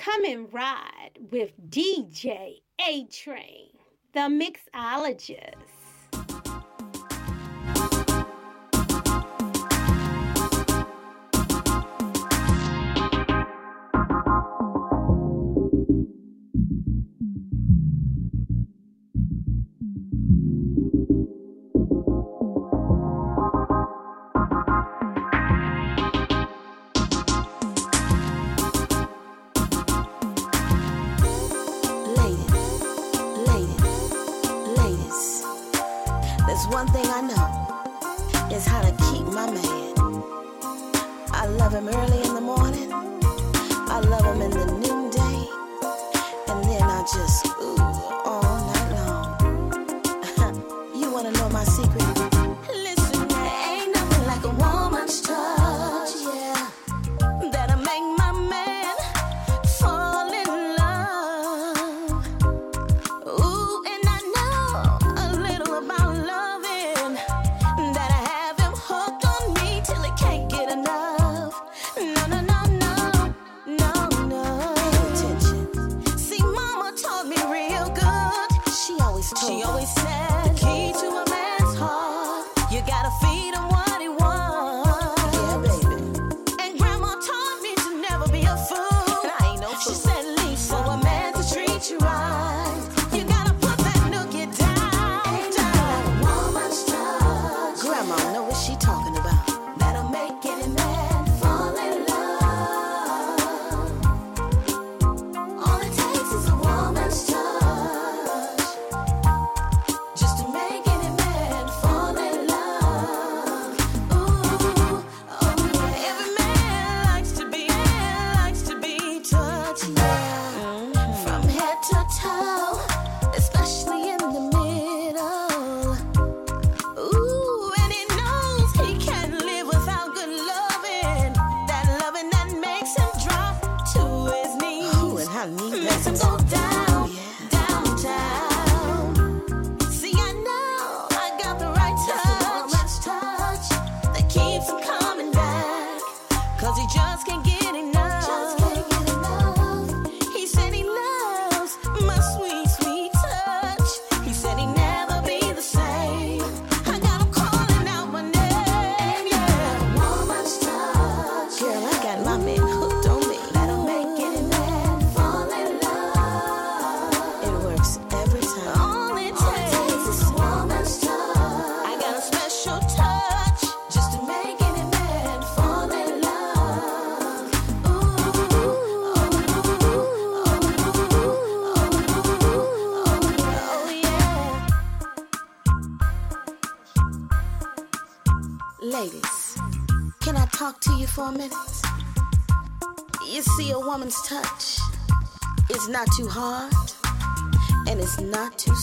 Come and ride with DJ A Train, the mixologist.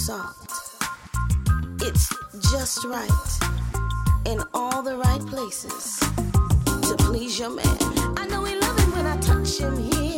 salt. It's just right in all the right places to please your man. I know he loves it when I touch him here.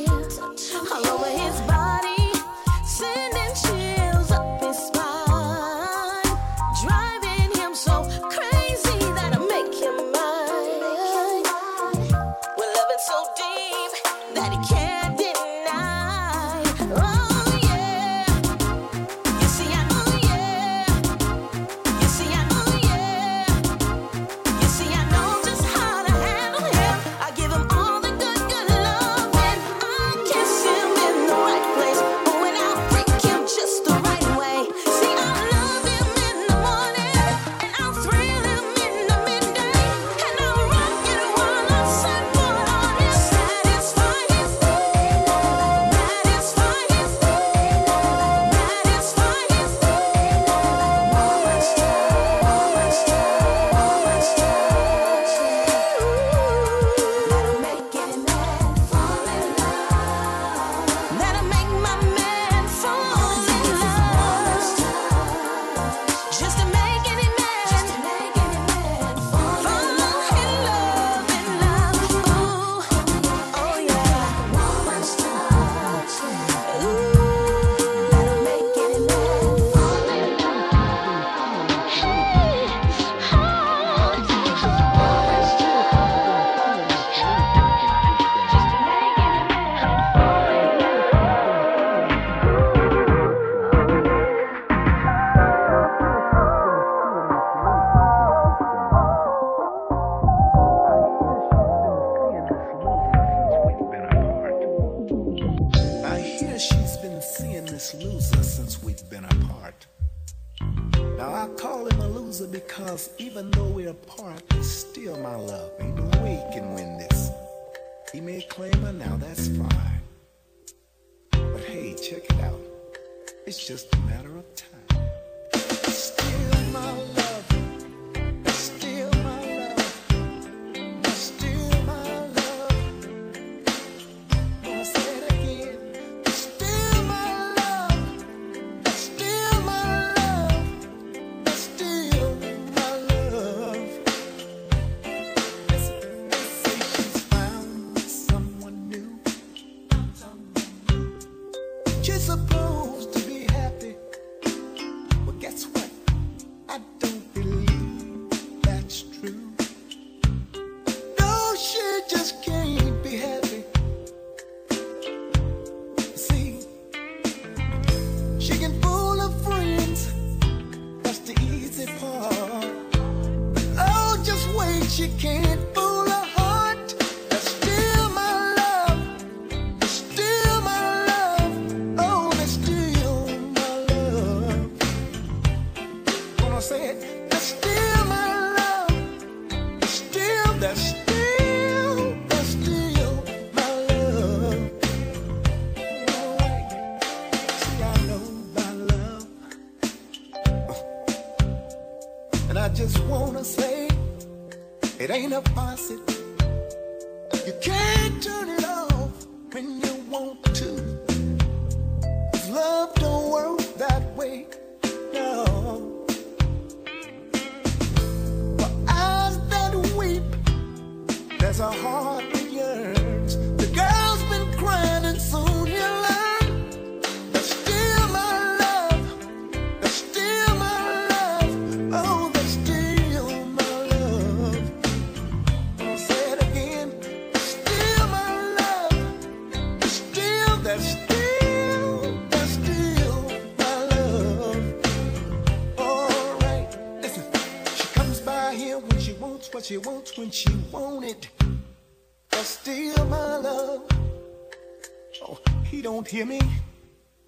hear me?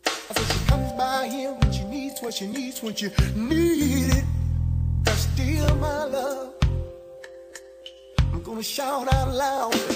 I said she comes by here when she needs what she needs when she needs it. That's still my love. I'm gonna shout out loud.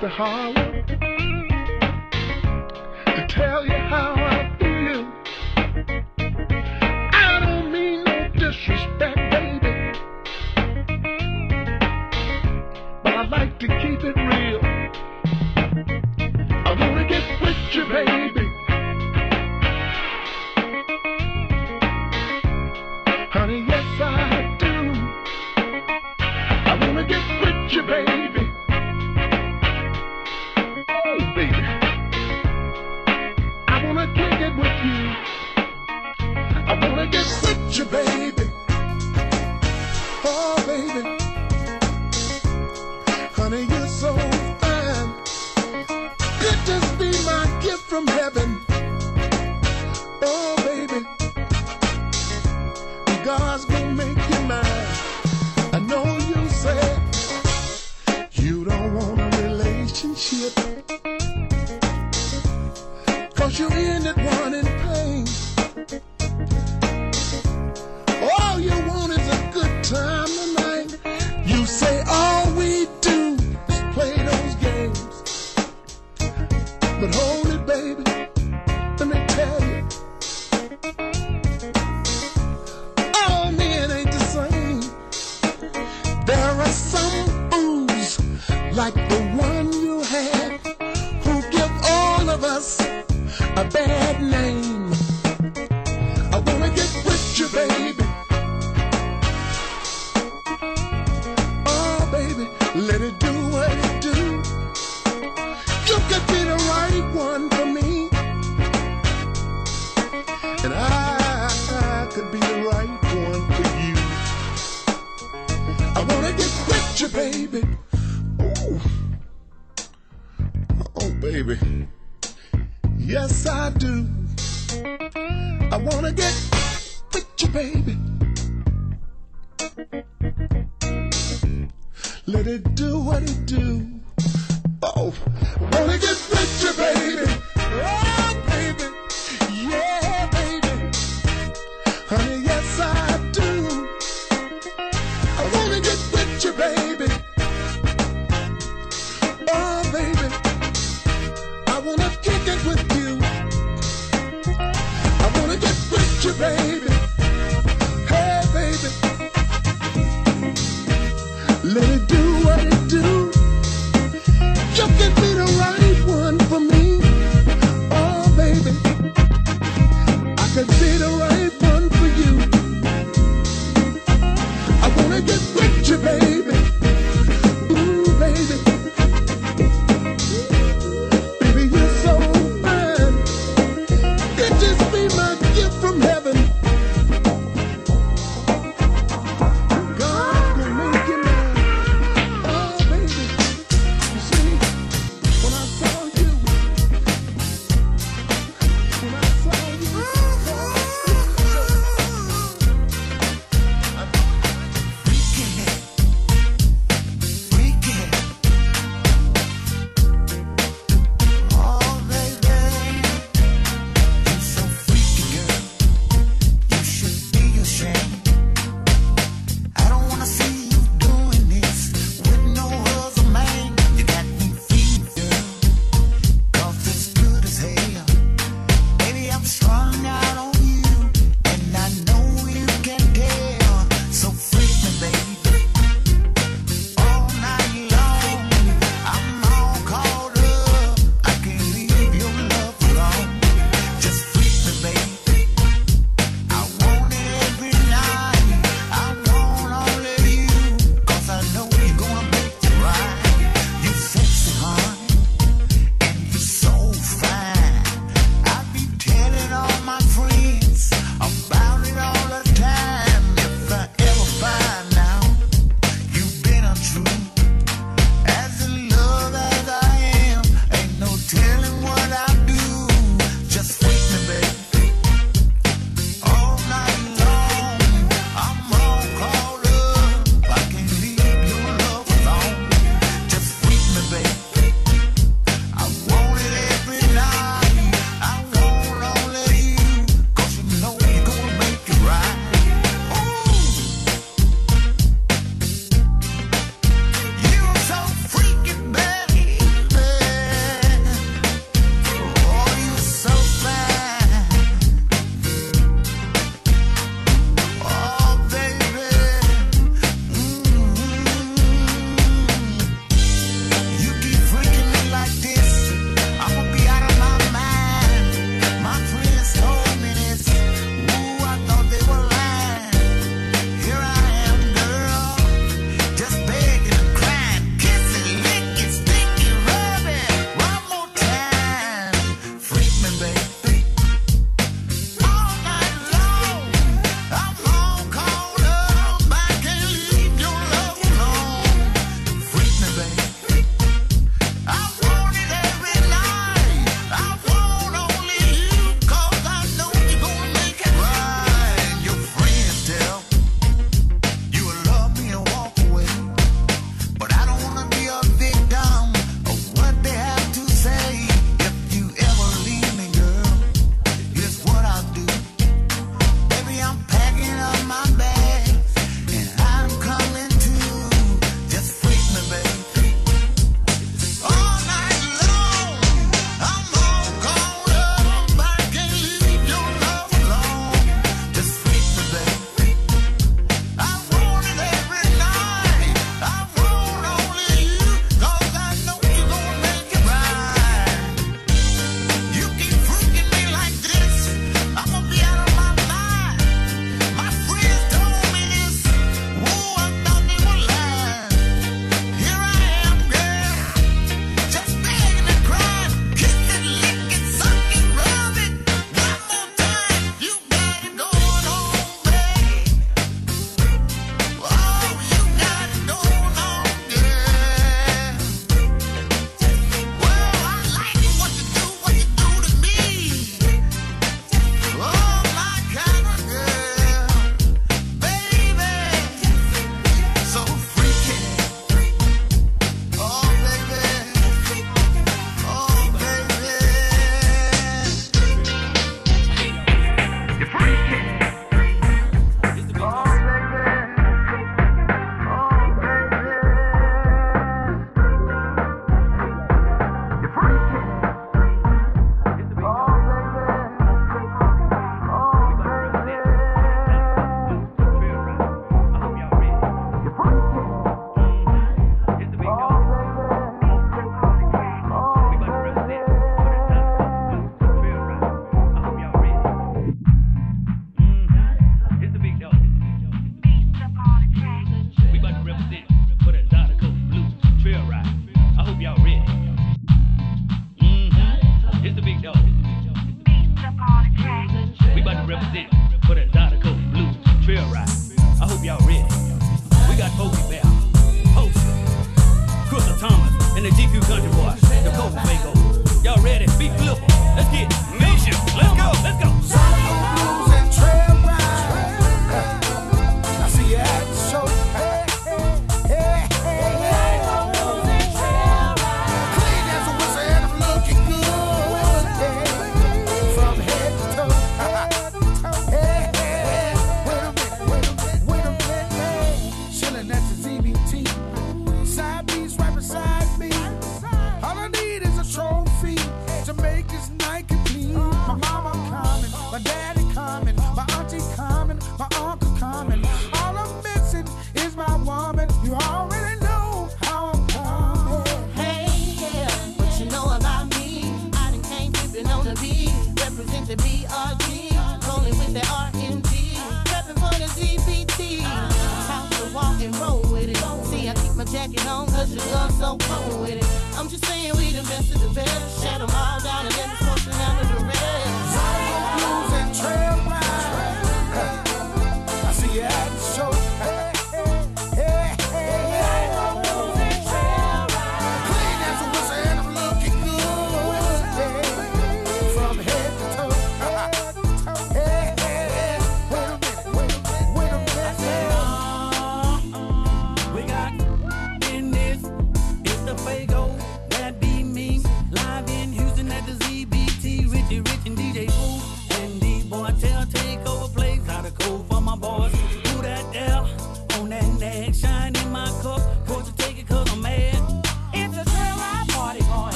the heart.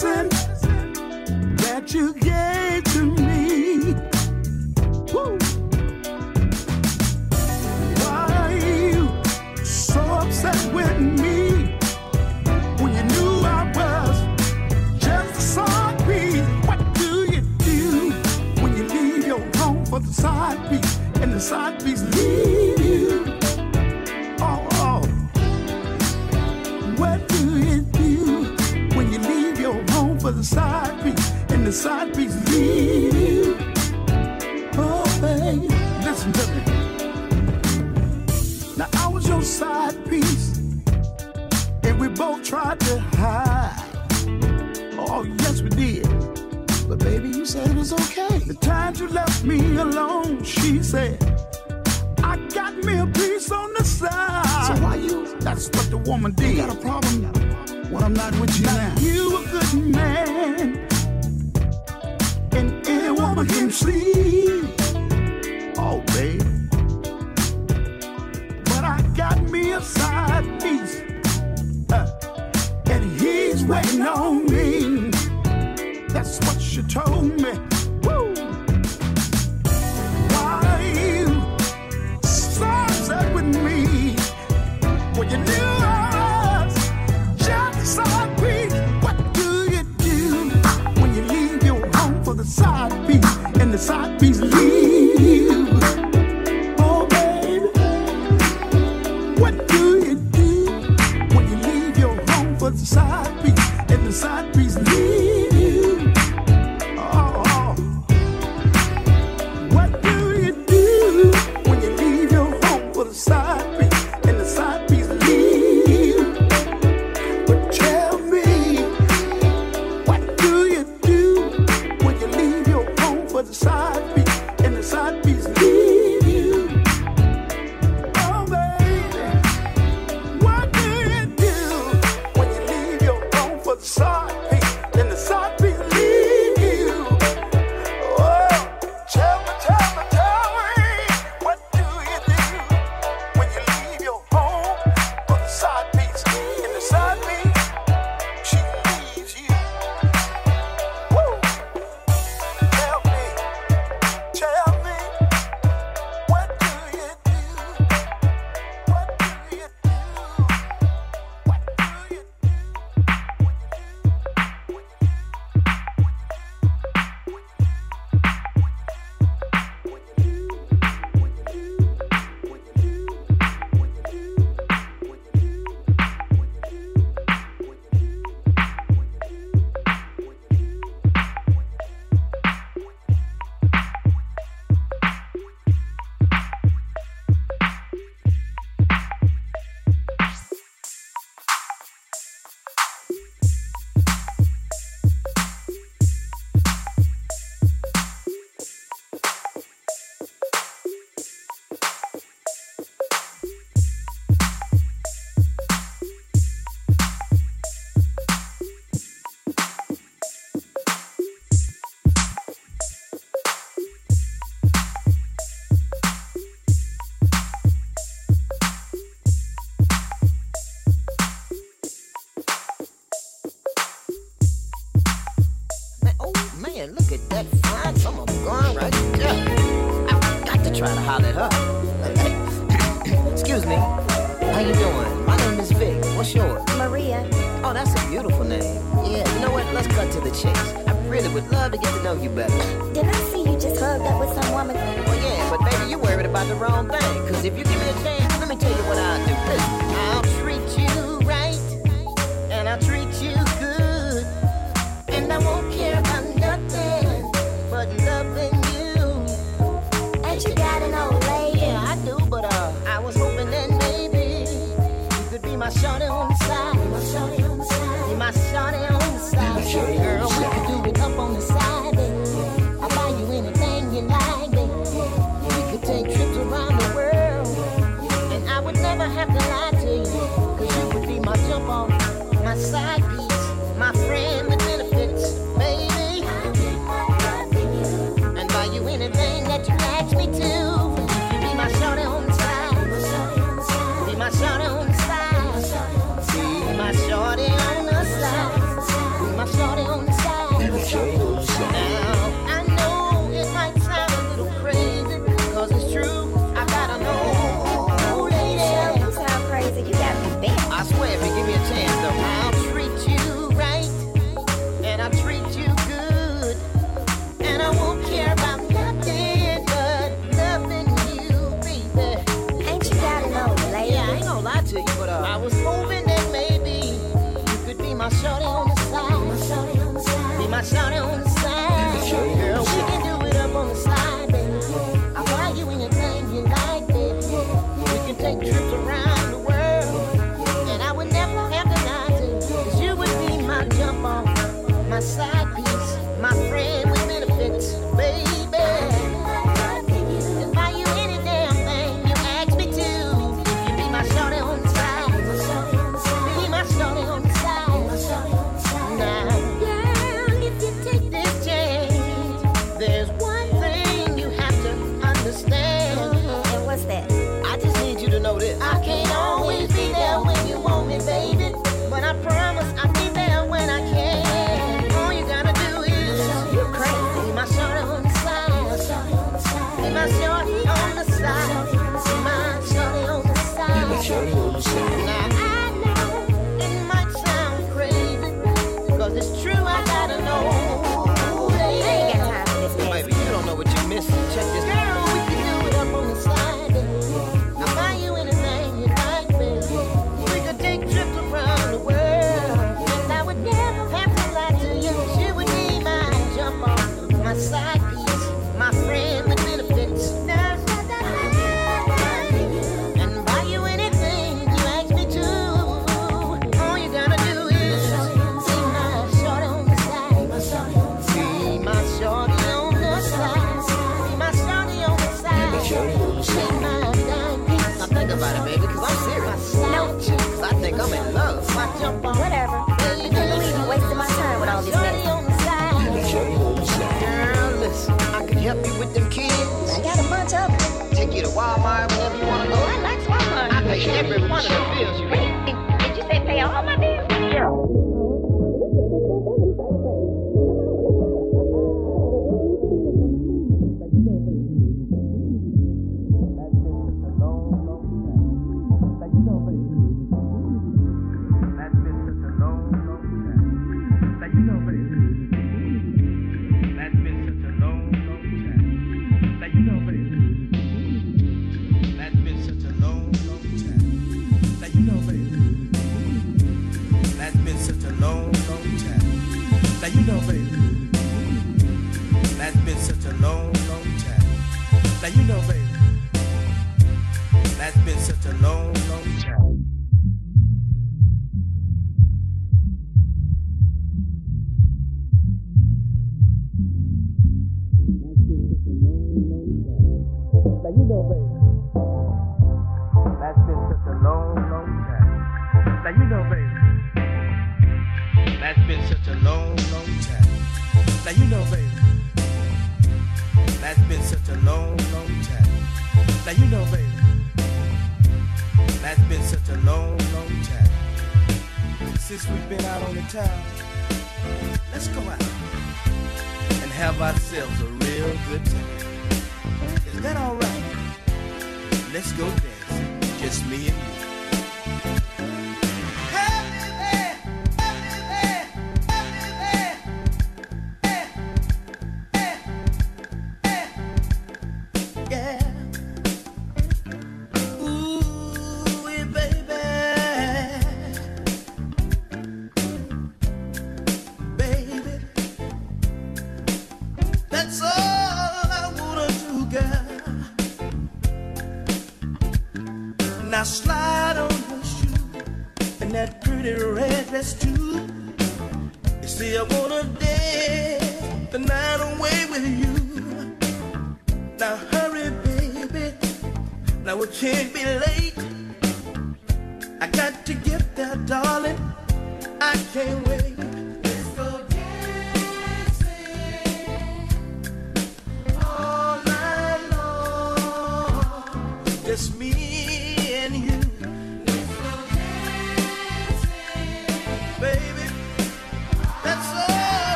said Oh, yes, we did. But baby, you said it was okay. The times you left me alone, she said, I got me a piece on the side. So why you? That's what the woman did. You got a problem now. Well, I'm not with you now. now. You a good man. And any woman can sleep. Oh, baby. But I got me a side piece. Uh, and he's waiting on me. That's what she told me. Woo! Why you so upset with me? Well, you knew I was just a piece. What do you do when you leave your home for the side piece and the side piece?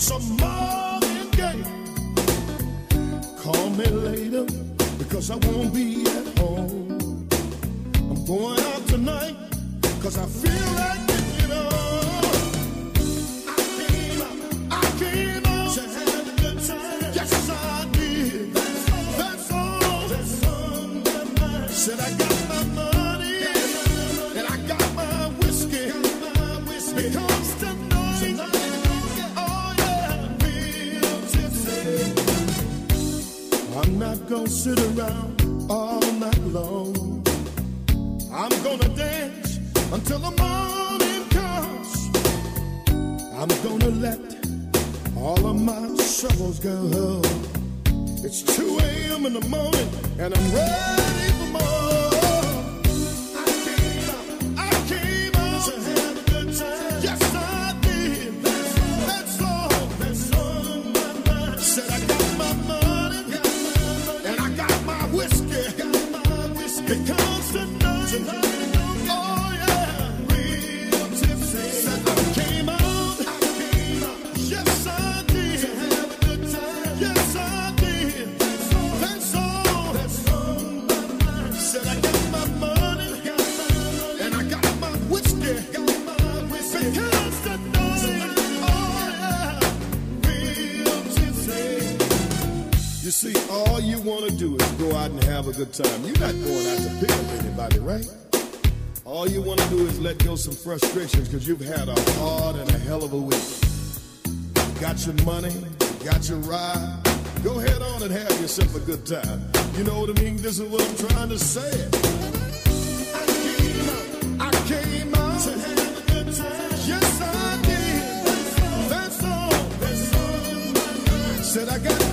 Some good time. You're not going out to pick up anybody, right? All you want to do is let go some frustrations because you've had a hard and a hell of a week. You got your money, you got your ride. Go head on and have yourself a good time. You know what I mean? This is what I'm trying to say. I came out, I came out to have a good time. Yes, I did. Said I got.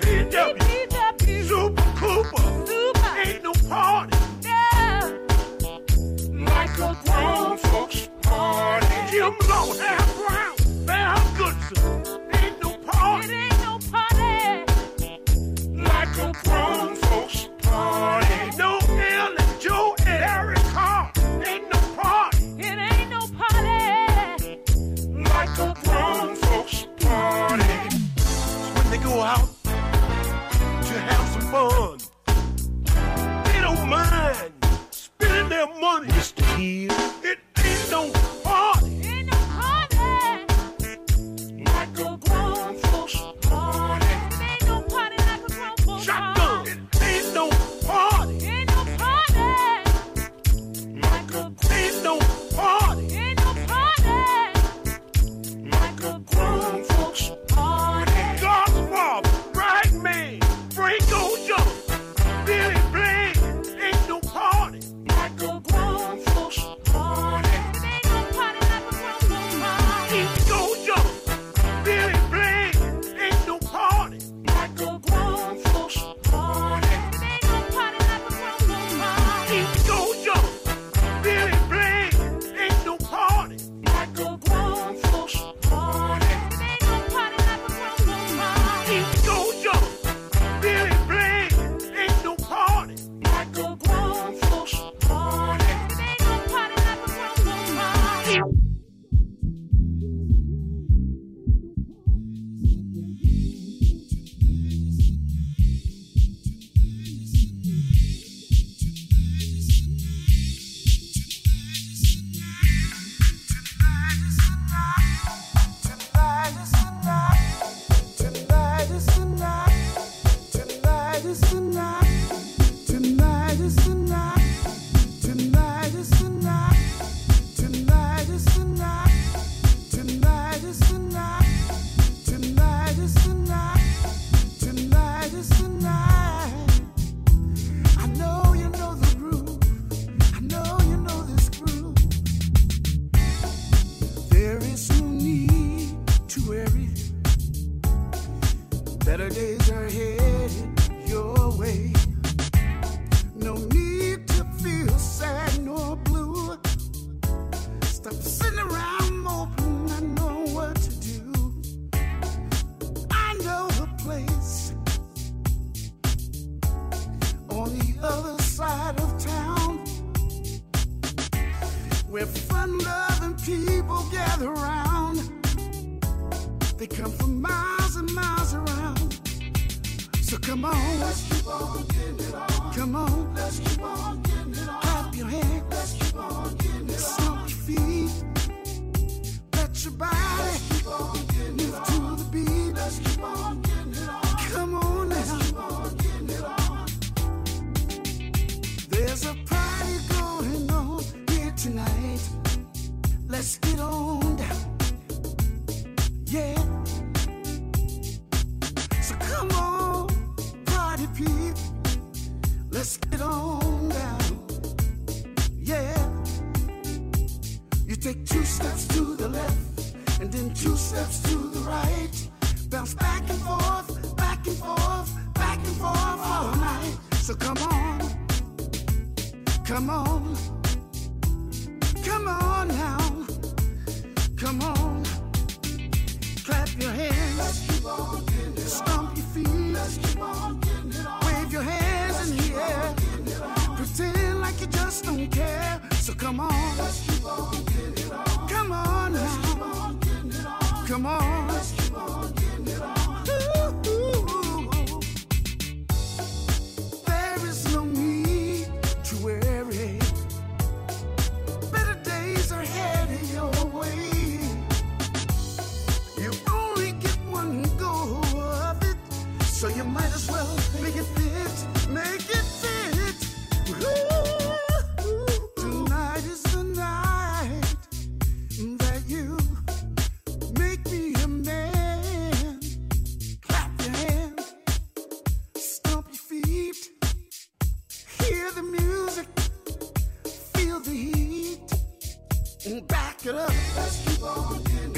beat up. Super Cooper. Ain't no party. Like a grown folks party. Brown, Mel Goodson. money. Mr. Here, Better days are headed your way.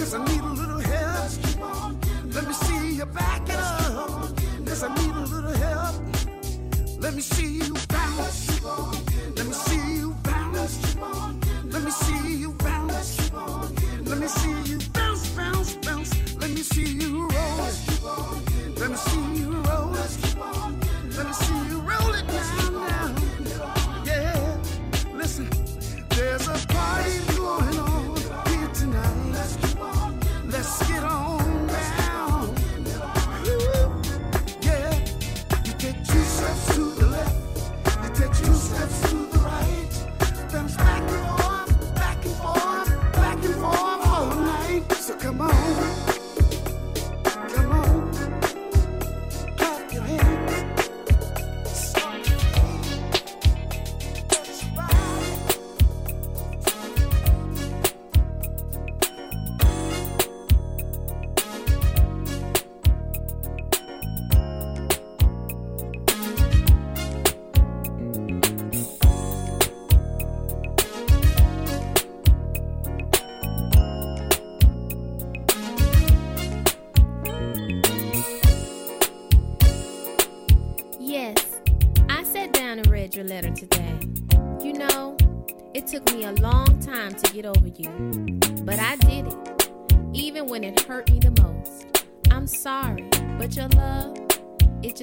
'Cause I need a little help. Let me see you back it up. Yes, I need a little help. Let me see you bounce. Let me see you bounce. Let me see you bounce. Let me see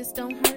just don't hurt.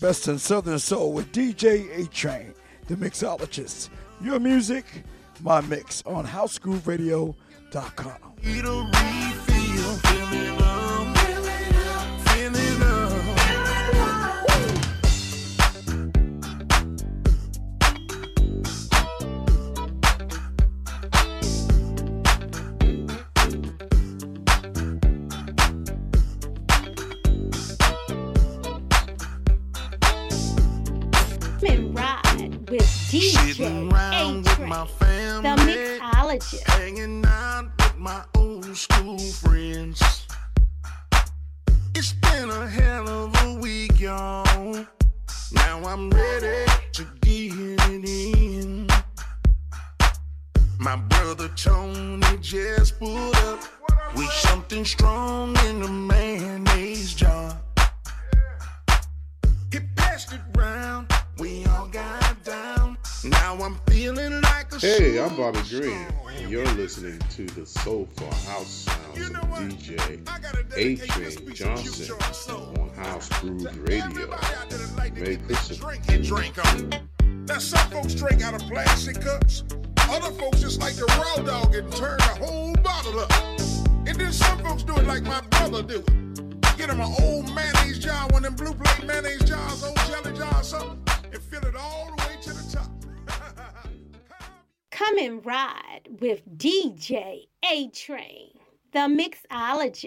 Best in Southern Soul with DJ A Train, the mixologist. Your music, my mix on housegrooveradio.com. listening to the soulful house sounds of DJ A Train Johnson on House Groove Radio. Merry Christmas. Drink and drink. Now some folks drink out of plastic cups. Other folks just like to raw dog and turn the whole bottle up. And then some folks do it like my brother do. it. Get him an old mayonnaise jar, one of them blue plate mayonnaise jars, old jelly jar or something, and fill it all the way to the top. Come and ride with DJ A Train, the mixologist.